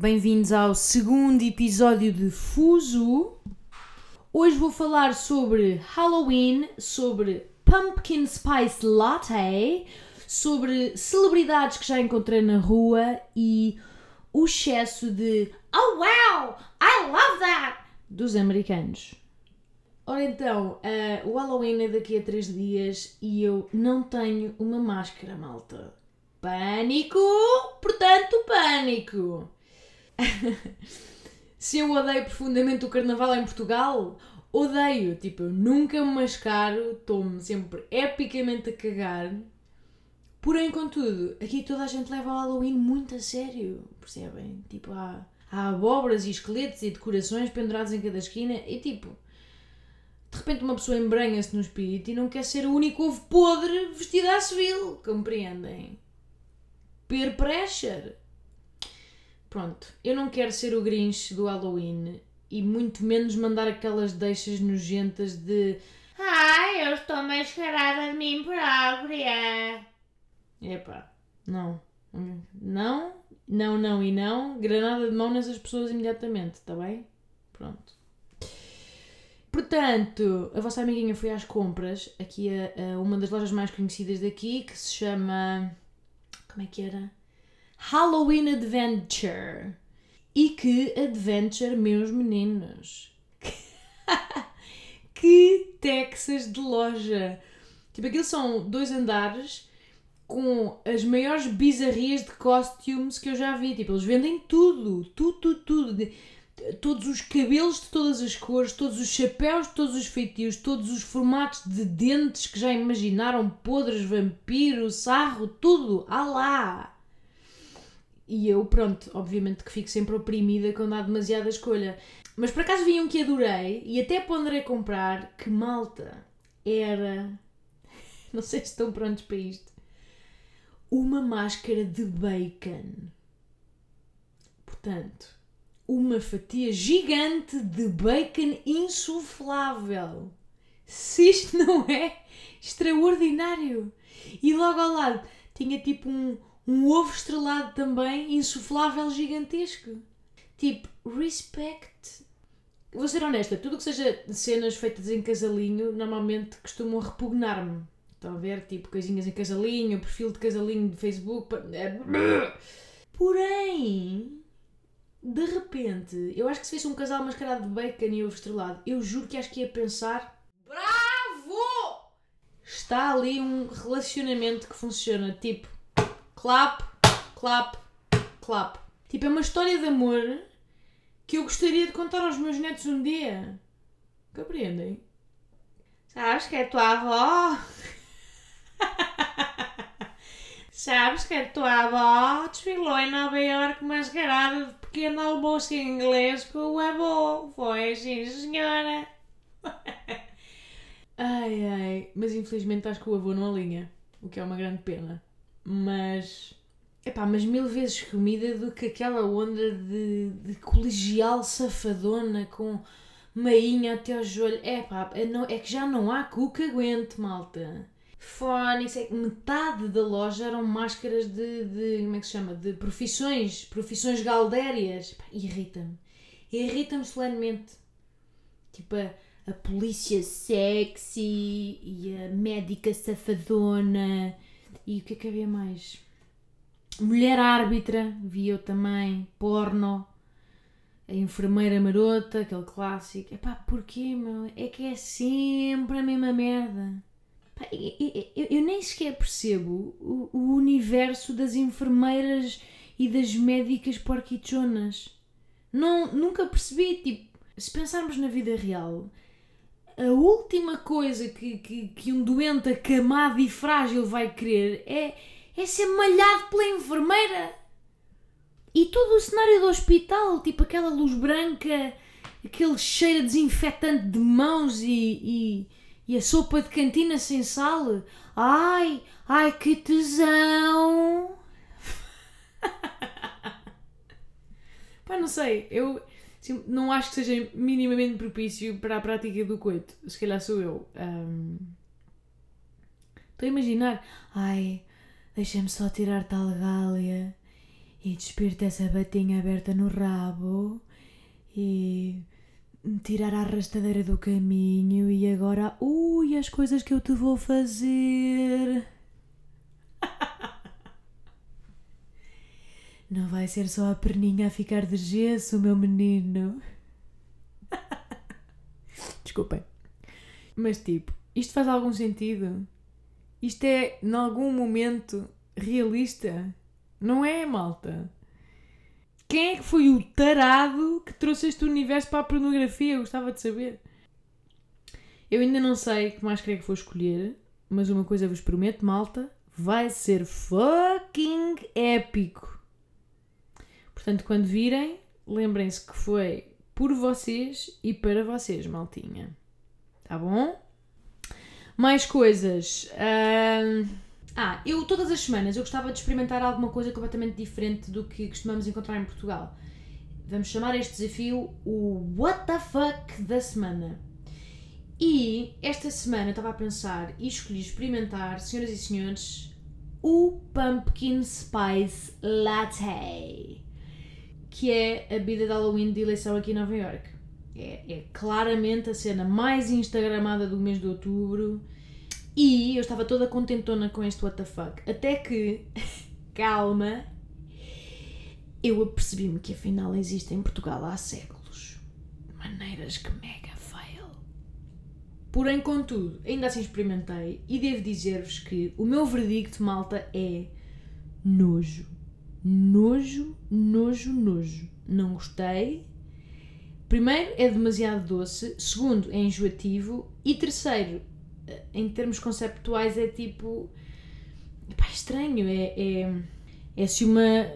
Bem-vindos ao segundo episódio de Fuso. Hoje vou falar sobre Halloween, sobre Pumpkin Spice Latte, sobre celebridades que já encontrei na rua e o excesso de Oh wow, I love that dos americanos. Ora então, eh, o Halloween é daqui a 3 dias e eu não tenho uma máscara, malta. Pânico! Portanto, pânico! Se eu odeio profundamente o carnaval em Portugal, odeio. Tipo, eu nunca me mascaro, estou-me sempre epicamente a cagar. Porém, contudo, aqui toda a gente leva o Halloween muito a sério, percebem? Tipo, há, há abóboras e esqueletos e decorações pendurados em cada esquina e tipo, de repente uma pessoa embranha-se no espírito e não quer ser o único ovo podre vestido à civil, compreendem? Peer pressure. Pronto, eu não quero ser o Grinch do Halloween e muito menos mandar aquelas deixas nojentas de Ai, eu estou mascarada de mim própria. Epá, não. Não, não, não e não. Granada de mão nessas pessoas imediatamente, está bem? Pronto. Portanto, a vossa amiguinha foi às compras aqui a, a uma das lojas mais conhecidas daqui que se chama. Como é que era? Halloween Adventure. E que adventure, meus meninos. que Texas de loja. Tipo, aquilo são dois andares com as maiores bizarrias de costumes que eu já vi. Tipo, eles vendem tudo, tudo, tudo, tudo. Todos os cabelos de todas as cores, todos os chapéus de todos os feitios, todos os formatos de dentes que já imaginaram, podres, vampiro, sarro, tudo. Ah lá! E eu, pronto, obviamente que fico sempre oprimida quando há demasiada escolha. Mas por acaso vi um que adorei e até ponderei comprar, que malta era. Não sei se estão prontos para isto. Uma máscara de bacon. Portanto, uma fatia gigante de bacon insuflável. Se isto não é extraordinário! E logo ao lado tinha tipo um, um ovo estrelado também, insuflável gigantesco. Tipo, respect. Vou ser honesta, tudo que seja cenas feitas em casalinho normalmente costumam repugnar-me. Estão a ver? Tipo, coisinhas em casalinho, perfil de casalinho de Facebook. é- Porém, de repente, eu acho que se fosse um casal mascarado de bacon e ovo estrelado, eu juro que acho que ia pensar: Bravo! Está ali um relacionamento que funciona tipo clap, clap, clap. Tipo, é uma história de amor que eu gostaria de contar aos meus netos um dia. Compreendem? Sabes que é a tua avó? Sabes que a tua avó desfilou em Nova Iorque mascarada de pequeno almoço inglês com o avô. Foi sim, senhora. Ai, ai. Mas infelizmente acho que o avô não alinha. O que é uma grande pena. Mas... Epá, mas mil vezes comida do que aquela onda de, de colegial safadona com meinha até ao joelho. É, não, é que já não há cu que aguente, malta. Fónix, é metade da loja eram máscaras de, de. como é que se chama? De profissões, profissões galdérias. Irrita-me. Irrita-me solenemente. Tipo, a, a polícia sexy e a médica safadona. E o que é que havia mais? Mulher árbitra, vi eu também. Porno. A enfermeira marota, aquele clássico. Epá, porquê, meu? É que é sempre a mesma merda. Pá, eu, eu- eu- eu nem sequer percebo o, o universo das enfermeiras e das médicas porquichonas. Não, nunca percebi, tipo, se pensarmos na vida real, a última coisa que, que, que um doente acamado e frágil vai querer é, é ser malhado pela enfermeira. E todo o cenário do hospital, tipo aquela luz branca, aquele cheiro desinfetante de mãos e, e, e a sopa de cantina sem sal. Ai, ai que tesão! Pá, não sei, eu sim, não acho que seja minimamente propício para a prática do coito. Se calhar sou eu. Ahm, Estou a imaginar, ai, deixa-me só tirar tal galha e despir-te essa batinha aberta no rabo e tirar a arrastadeira do caminho e agora, ui, as coisas que eu te vou fazer. Não vai ser só a perninha a ficar de gesso, meu menino. Desculpem. Mas tipo, isto faz algum sentido? Isto é, em algum momento, realista? Não é, malta? Quem é que foi o tarado que trouxe este universo para a pornografia? Eu gostava de saber. Eu ainda não sei que máscara é que vou escolher, mas uma coisa vos prometo, malta, vai ser fucking épico. Portanto, quando virem, lembrem-se que foi por vocês e para vocês, maltinha. Tá bom? Mais coisas. Ahm, Ah, eu todas as semanas eu gostava de experimentar alguma coisa completamente diferente do que costumamos encontrar em Portugal. Vamos chamar este desafio o What the Fuck da semana. E esta semana eu estava a pensar e escolhi experimentar, senhoras e senhores, o Pumpkin Spice Latte, que é a bebida de Halloween de eleição aqui em Nova York. É, é claramente a cena mais instagramada do mês de outubro e eu estava toda contentona com este fuck. Até que, calma, eu apercebi-me que afinal existe em Portugal há séculos maneiras que mega fail. Porém, contudo, ainda assim experimentei e devo dizer-vos que o meu verdicto, malta, é nojo. Nojo, nojo, nojo. Não gostei. Primeiro, é demasiado doce. Segundo, é enjoativo. E terceiro, em termos conceptuais, é tipo. Epá, é estranho. É, é, é se, uma,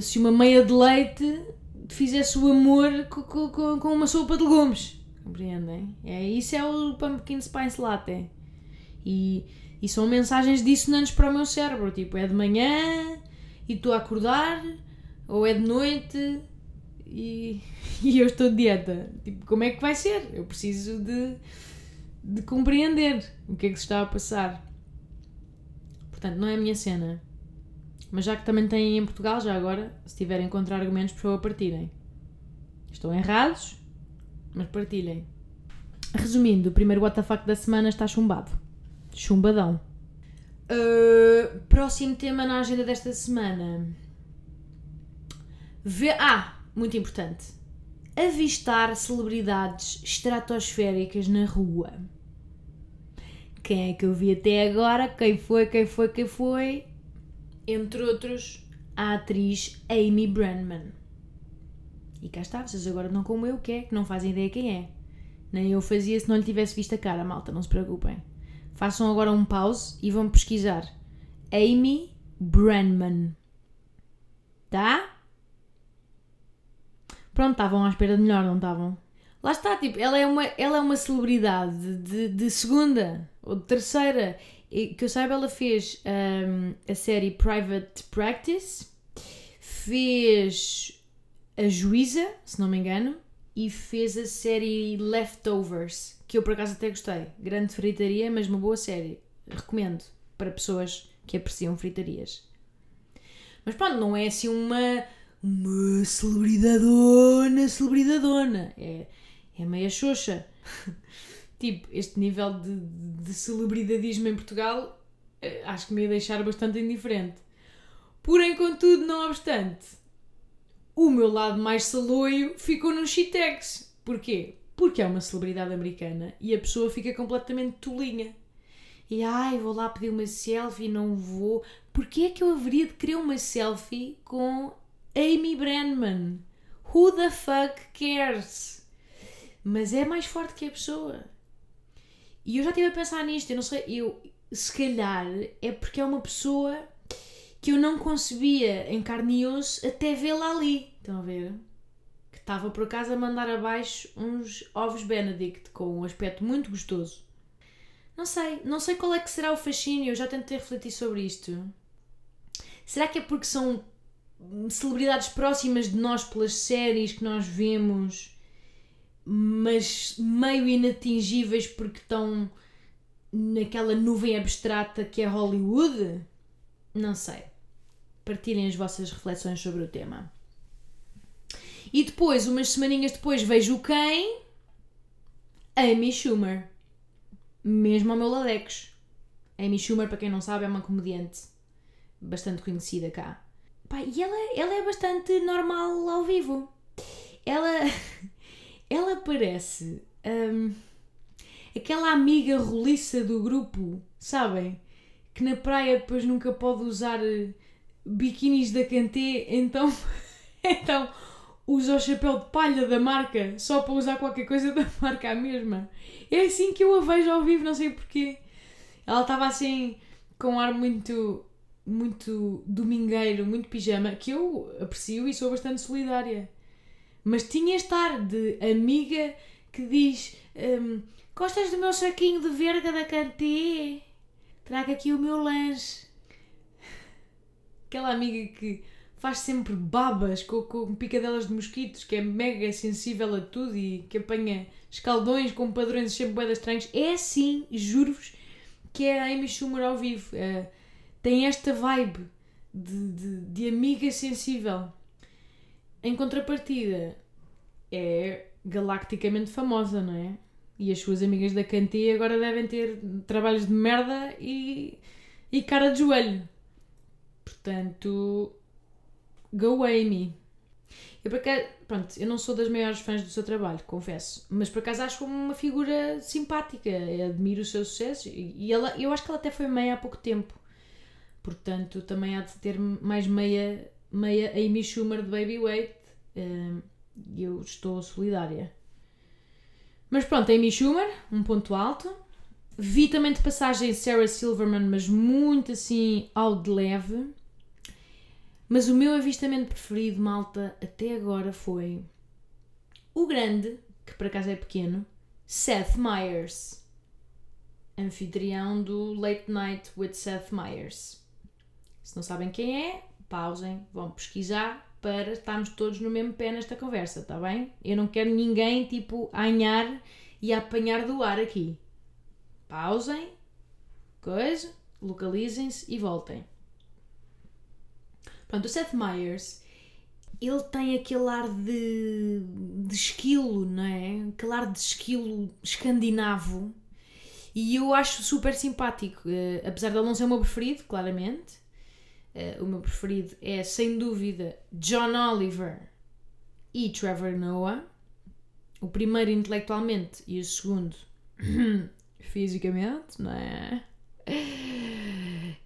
se uma meia de leite fizesse o amor co- co- co- com, uma sopa de legumes. Compreendem? É, isso é o Pumpkin Spice Latte. E, e são mensagens dissonantes para o meu cérebro. Tipo, é de manhã e estou a acordar, ou é de noite e, e eu estou de dieta. Tipo, como é que vai ser? Eu preciso de, de compreender o que é que se está a passar. Portanto, não é a minha cena. Mas já que também têm em Portugal, já agora, se tiverem contra argumentos, por favor, partilhem. Estão errados, mas partilhem. Resumindo, o primeiro WTF da semana está chumbado. Chumbadão. Uh, próximo tema na agenda desta semana. Vê... Ah, muito importante. Avistar celebridades estratosféricas na rua. Quem é que eu vi até agora? Quem foi, quem foi, quem foi? Entre outros, a atriz Amy Brandman. E cá está, vocês agora não como eu, que é, que não fazem ideia quem é. Nem eu fazia se não lhe tivesse visto a cara, malta, não se preocupem. Façam agora um pause e vão pesquisar. Amy Brandman. Tá? Pronto, estavam à espera de melhor, não estavam? Lá está, tipo, ela é uma, ela é uma celebridade de, de segunda ou de terceira. E, que eu saiba, ela fez hum, a série Private Practice, fez a Juíza, se não me engano, e fez a série Leftovers, que eu por acaso até gostei. Grande fritaria, mas uma boa série. Recomendo para pessoas que apreciam fritarias. Mas pronto, não é assim uma, uma celebridadona, celebridadona. É, é meia xoxa. tipo, este nível de, de celebridadismo em Portugal eh, acho que me ia deixar bastante indiferente. Porém, contudo, não obstante, o meu lado mais saloio ficou no Shitex. Porquê? Porque é uma celebridade americana e a pessoa fica completamente tolinha. E ai, vou lá pedir uma selfie, não vou. Porquê é que eu haveria de querer uma selfie com Amy Brandman? Who the fuck cares? Mas é mais forte que a pessoa. E eu já estive a pensar nisto, eu não sei, eu se calhar é porque é uma pessoa que eu não concebia em carne e osso até vê-la ali. Estão a ver? Que estava por acaso a mandar abaixo uns ovos Benedict com um aspecto muito gostoso. Não sei, não sei qual é que será o fascínio, eu já tentei refletir sobre isto. Será que é porque são celebridades próximas de nós pelas séries que nós vemos, mas meio inatingíveis porque estão naquela nuvem abstrata que é Hollywood? Não sei. Partilhem as vossas reflexões sobre o tema. E depois, umas semaninhas depois, vejo quem? Amy Schumer. Mesmo ao meu Ladex. Amy Schumer, para quem não sabe, é uma comediante bastante conhecida cá. Pá, e ela, ela é bastante normal ao vivo. Ela, ela parece hum, aquela amiga roliça do grupo, sabem? Que na praia depois nunca pode usar eh, biquinis da Canté, então, então usa o chapéu de palha da marca só para usar qualquer coisa da marca a mesma. É assim que eu a vejo ao vivo, não sei porquê. Ela estava assim com um ar muito muito domingueiro, muito pijama, que eu aprecio e sou bastante solidária. Mas tinha este ar de amiga que diz: um, Gostas do meu saquinho de verga da Canté? Traga aqui o meu lanche. Aquela amiga que faz sempre babas com, com picadelas de mosquitos, que é mega sensível a tudo e que apanha escaldões com padrões sempre bem estranhos. É assim, juro-vos, que é a Amy Schumer ao vivo. É, tem esta vibe de, de, de amiga sensível. Em contrapartida, é galacticamente famosa, não é? E as suas amigas da cantia agora devem ter trabalhos de merda e, e cara de joelho. Portanto, go Amy. Eu, por acaso, pronto, eu não sou das maiores fãs do seu trabalho, confesso, mas por acaso acho uma figura simpática, admiro o seu sucesso e ela, eu acho que ela até foi meia há pouco tempo. Portanto, também há de ter mais meia, meia Amy Schumer de Baby Weight. Hum, e eu estou solidária. Mas pronto, Amy Schumer, um ponto alto. Vi também de passagem Sarah Silverman, mas muito assim ao de leve. Mas o meu avistamento preferido, malta, até agora foi o grande, que por acaso é pequeno, Seth Meyers, anfitrião do Late Night with Seth Meyers. Se não sabem quem é, pausem, vão pesquisar para estarmos todos no mesmo pé nesta conversa, está bem? Eu não quero ninguém tipo anhar e apanhar do ar aqui. Pausem, coisa, localizem-se e voltem. Pronto, o Seth Meyers, ele tem aquele ar de, de esquilo, não é? Aquele ar de esquilo escandinavo. E eu acho super simpático, uh, apesar de ele não ser o meu preferido, claramente. Uh, o meu preferido é, sem dúvida, John Oliver e Trevor Noah. O primeiro intelectualmente e o segundo fisicamente, não é?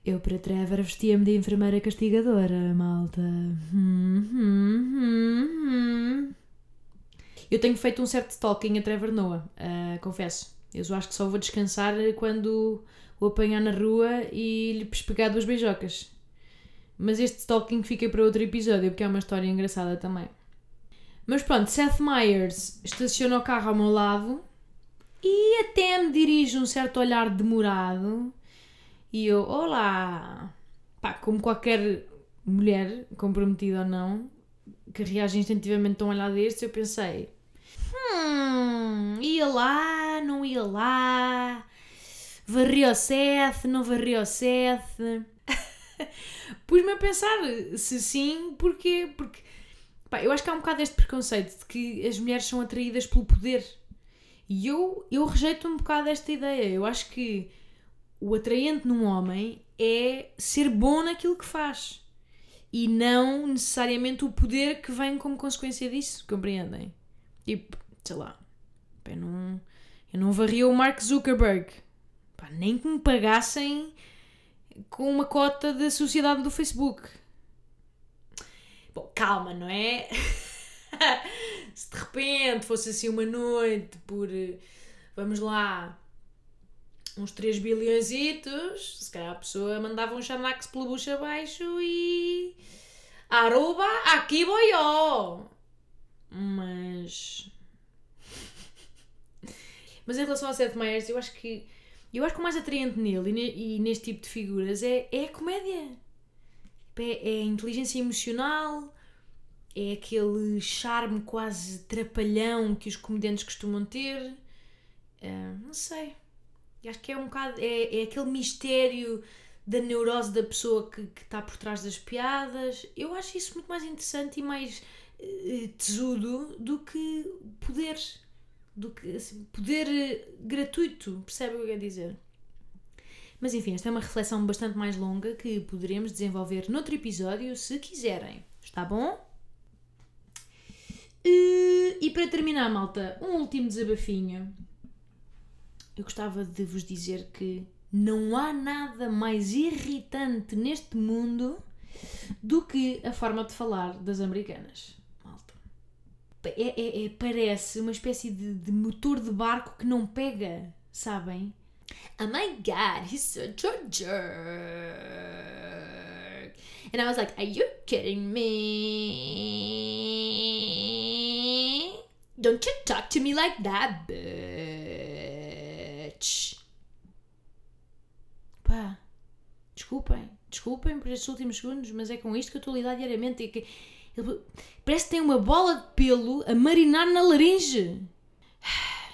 Eu para Trevor vestia-me de enfermeira castigadora, malta. Eu tenho feito um certo stalking a Trevor Noah, uh, confesso. Eu acho que só vou descansar quando o apanhar na rua e lhe pespegar duas beijocas. Mas este stalking fica para outro episódio, porque é uma história engraçada também. Mas pronto, Seth Meyers estaciona o carro ao meu lado e até me dirige um certo olhar demorado. E eu, olá! Pá, como qualquer mulher, comprometida ou não, que reage instintivamente a um olhar deste, eu pensei: hum, ia lá, não ia lá, varreu o Seth, não varreu o Seth. Pus-me a pensar se sim, porquê? Porque pá, eu acho que há um bocado este preconceito de que as mulheres são atraídas pelo poder. E eu, eu rejeito um bocado esta ideia. Eu acho que o atraente num homem é ser bom naquilo que faz. E não necessariamente o poder que vem como consequência disso, compreendem? Tipo, sei lá, eu não, eu não varria o Mark Zuckerberg. Pá, nem que me pagassem com uma cota da sociedade do Facebook. Bom, calma, não é? Se de repente fosse assim uma noite por. Vamos lá. uns 3 bilhõezitos, se calhar a pessoa mandava um xanax pela bucha abaixo e. Aruba, aqui eu! Mas. Mas em relação ao Seth Meyers, eu acho que. Eu acho que o mais atraente nele e, ne- e neste tipo de figuras é, é a comédia. É, é a inteligência emocional, é aquele charme quase trapalhão que os comediantes costumam ter. Ah, não sei. Acho que é um bocado. É, é aquele mistério da neurose da pessoa que que está por trás das piadas. Eu acho isso muito mais interessante e mais eh, tesudo do que poder. Do que assim, poder eh, gratuito. Percebe o que eu quero dizer? Mas enfim, esta é uma reflexão bastante mais longa que poderemos desenvolver noutro episódio se quiserem. Está bom? Eh, E para terminar, malta, um último desabafinho. Eu gostava de vos dizer que não há nada mais irritante neste mundo do que a forma de falar das americanas. Malta. É, é- é- parece uma espécie de, de motor de barco que não pega, sabem? Oh my god, he's such a jerk. And I was like, are you kidding me? Don't you talk to me like that, bitch. Pá, desculpem, desculpem por estes últimos segundos, mas é com isto que eu estou a lidar diariamente. É que ele parece que tem uma bola de pelo a marinar na laringe.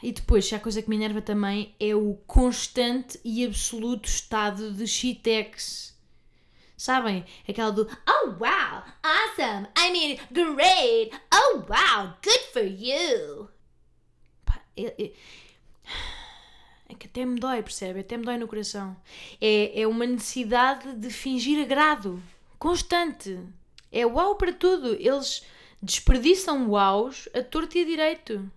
E depois, há coisa que me enerva também é o constante e absoluto estado de shitex. Sabem? Aquela do Oh wow, awesome, I mean great, oh wow, good for you. Pá, é, é- é que até me dói, percebe? Até me dói no coração. É, é uma necessidade de fingir agrado constante. É uau para tudo. Eles desperdiçam uaus a torto e a direito.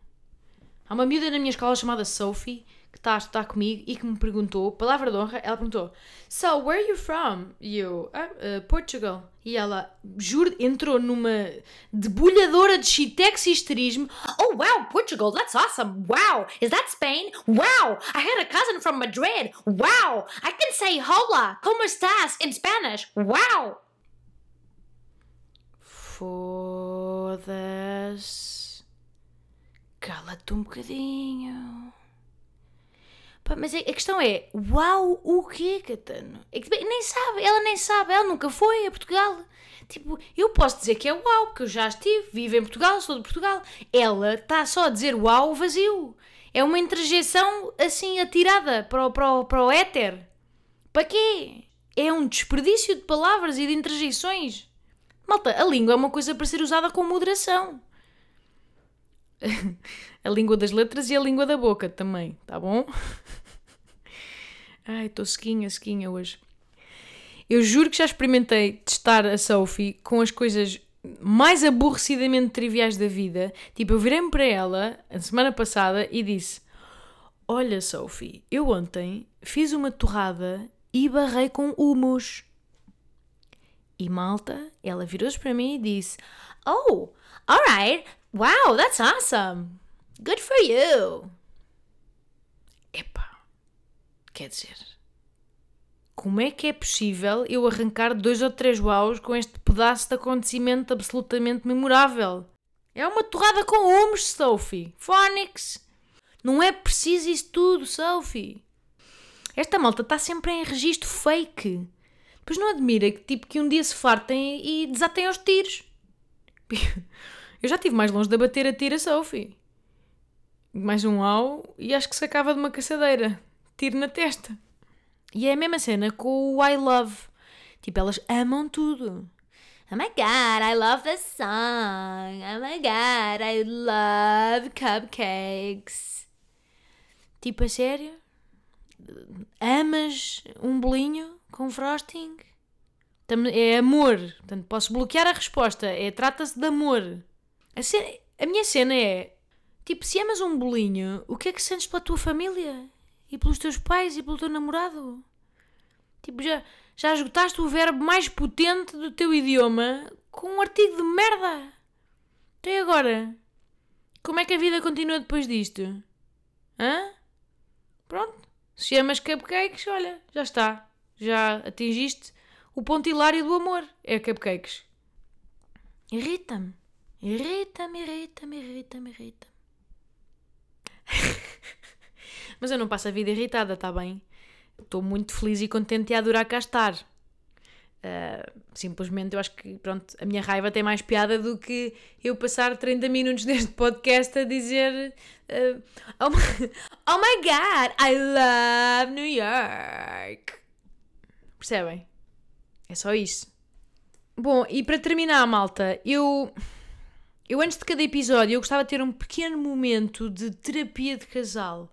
Há uma miúda na minha escola chamada Sophie está a estudar comigo e que me perguntou, palavra de honra, ela perguntou: So, where are you from? E eu, ah, uh, Portugal. E ela, juro, entrou numa debulhadora de shitex e histerismo. Oh, wow, Portugal, that's awesome. Wow, is that Spain? Wow, I had a cousin from Madrid. Wow, I can say hola, como estás in Spanish. Wow. Foda-se. Cala-te um bocadinho. Pá, mas a a questão é, uau, o quê, Catano? É que nem sabe, ela nem sabe, ela nunca foi a Portugal. Tipo, eu posso dizer que é uau, porque eu já estive, vivo em Portugal, sou de Portugal. Ela está só a dizer uau vazio. É uma interjeição assim atirada para o, para o, para o éter. Para quê? É um desperdício de palavras e de interjeições. Malta, a língua é uma coisa para ser usada com moderação. a língua das letras e a língua da boca também, tá bom? Ai, estou sequinha, sequinha hoje. Eu juro que já experimentei testar a Sophie com as coisas mais aborrecidamente triviais da vida. Tipo, eu virei-me para ela a semana passada e disse: Olha, Sophie, eu ontem fiz uma torrada e barrei com humus. E malta, ela virou-se para mim e disse: Oh, alright, wow, that's awesome. Good for you. Epá, quer dizer, como é que é possível eu arrancar dois ou três wows com este pedaço de acontecimento absolutamente memorável? É uma torrada com humus, Sophie. Phonics. Não é preciso isso tudo, Sophie. Esta malta está sempre em registro fake. Pois não admira que, tipo, que um dia se fartem e desatem aos tiros. Eu já estive mais longe de bater a tiro a Sophie. Mais um au e acho que se acaba de uma caçadeira. Tiro na testa. E é a mesma cena com o I love. Tipo, elas amam tudo. Oh my god, I love this song. Oh my god, I love cupcakes. Tipo, a sério? Amas um bolinho com frosting? É amor. Portanto, posso bloquear a resposta. É trata-se de amor. A, cena- a minha cena é: tipo, se amas um bolinho, o que é que sentes pela tua família? E pelos teus pais e pelo teu namorado? Tipo, já, já esgotaste o verbo mais potente do teu idioma com um artigo de merda. Então e agora? Como é que a vida continua depois disto? Hã? Pronto. Se amas cupcakes, olha, já está. Já atingiste o ponto hilário do amor. É cupcakes. Irrita-me. Irrita-me, irrita-me, irrita-me, irrita-me. Mas eu não passo a vida irritada, está bem? Estou muito feliz e contente de adorar cá estar. Uh, simplesmente eu acho que pronto, a minha raiva tem mais piada do que eu passar 30 minutos neste podcast a dizer uh, oh, my, oh my god, I love New York. Percebem? É só isso. Bom, e para terminar, malta, eu. Eu antes de cada episódio eu gostava de ter um pequeno momento de terapia de casal.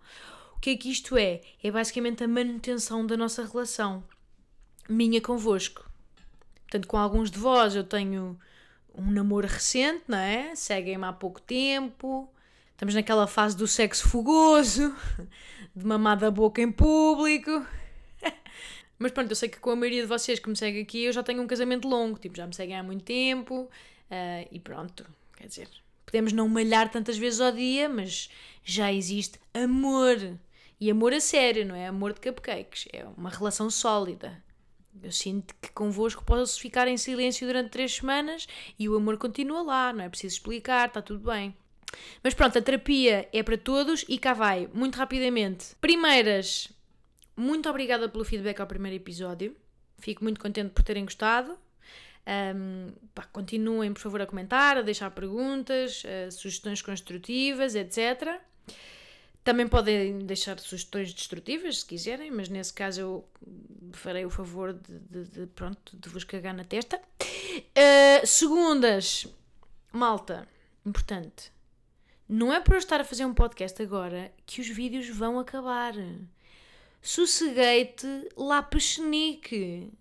O que é que isto é? É basicamente a manutenção da nossa relação. Minha convosco. Portanto, com alguns de vós eu tenho um namoro recente, não é? Seguem-me há pouco tempo. Estamos naquela fase do sexo fogoso, de mamar da boca em público. Mas pronto, eu sei que com a maioria de vocês que me seguem aqui eu já tenho um casamento longo, tipo, já me seguem há muito tempo uh, e pronto, quer dizer, podemos não malhar tantas vezes ao dia, mas já existe amor. E amor a sério, não é amor de cupcakes, é uma relação sólida. Eu sinto que convosco posso ficar em silêncio durante três semanas e o amor continua lá, não é preciso explicar, está tudo bem. Mas pronto, a terapia é para todos e cá vai, muito rapidamente. Primeiras, muito obrigada pelo feedback ao primeiro episódio. Fico muito contente por terem gostado. Um, pá, continuem, por favor, a comentar, a deixar perguntas, uh, sugestões construtivas, etc. Também podem deixar sugestões destrutivas, se quiserem, mas nesse caso eu farei o favor de, de, de pronto, de vos cagar na testa. Uh, segundas, malta, importante. Não é por eu estar a fazer um podcast agora que os vídeos vão acabar. Sosseguei-te lá pechenique.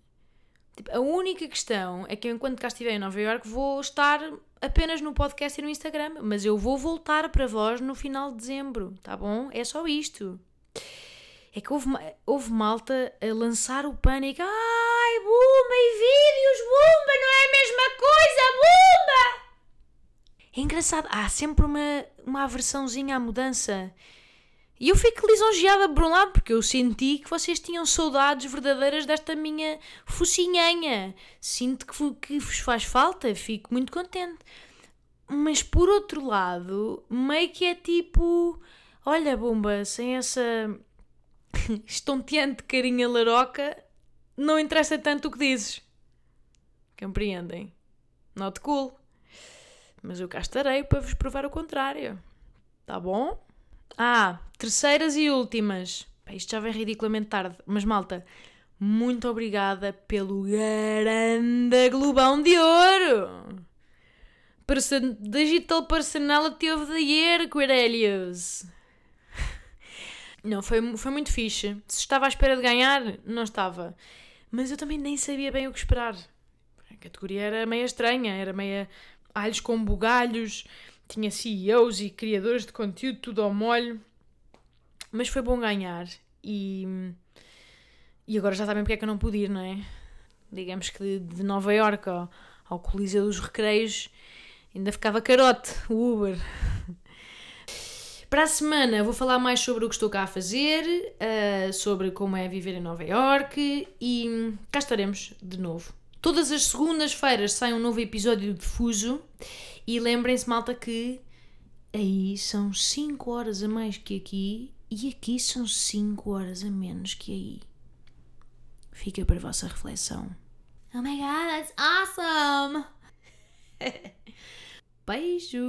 Tipo, a única questão é que eu, enquanto cá estiver em Nova York, vou estar apenas no podcast e no Instagram, mas eu vou voltar para vós no final de dezembro, tá bom? É só isto. É que houve, houve malta a lançar o pânico. Ai, Bumba e vídeos, Bumba, não é a mesma coisa, Bumba! É engraçado, há sempre uma, uma aversãozinha à mudança. E eu fico lisonjeada por um lado, porque eu senti que vocês tinham saudades verdadeiras desta minha focinhanha. Sinto que, que vos faz falta, fico muito contente. Mas por outro lado, meio que é tipo: olha, bomba, sem essa estonteante carinha laroca, não interessa tanto o que dizes. Compreendem? Not cool. Mas eu cá estarei para vos provar o contrário. Tá bom? Ah, terceiras e últimas. isto já vem ridiculamente tarde, mas malta, muito obrigada pelo grande globão de ouro! Person Digital Personality of the Year, Quirelius! Não, foi, foi muito fixe. Se estava à espera de ganhar, não estava. Mas eu também nem sabia bem o que esperar. A categoria era meia estranha, era meia alhos com bugalhos tinha CEOs e criadores de conteúdo, tudo ao molho. Mas foi bom ganhar e, e agora já sabem porque é que eu não pude ir, não é? Digamos que de, de Nova Iorque ao, ao Coliseu dos Recreios ainda ficava carote o Uber. Para a semana vou falar mais sobre o que estou cá a fazer, uh, sobre como é viver em Nova Iorque e cá estaremos de novo. Todas as segundas-feiras sai um novo episódio de Fuso e lembrem-se, malta, que aí são 5 horas a mais que aqui e aqui são 5 horas a menos que aí. Fica para a vossa reflexão. Oh my god, that's awesome! Beijo!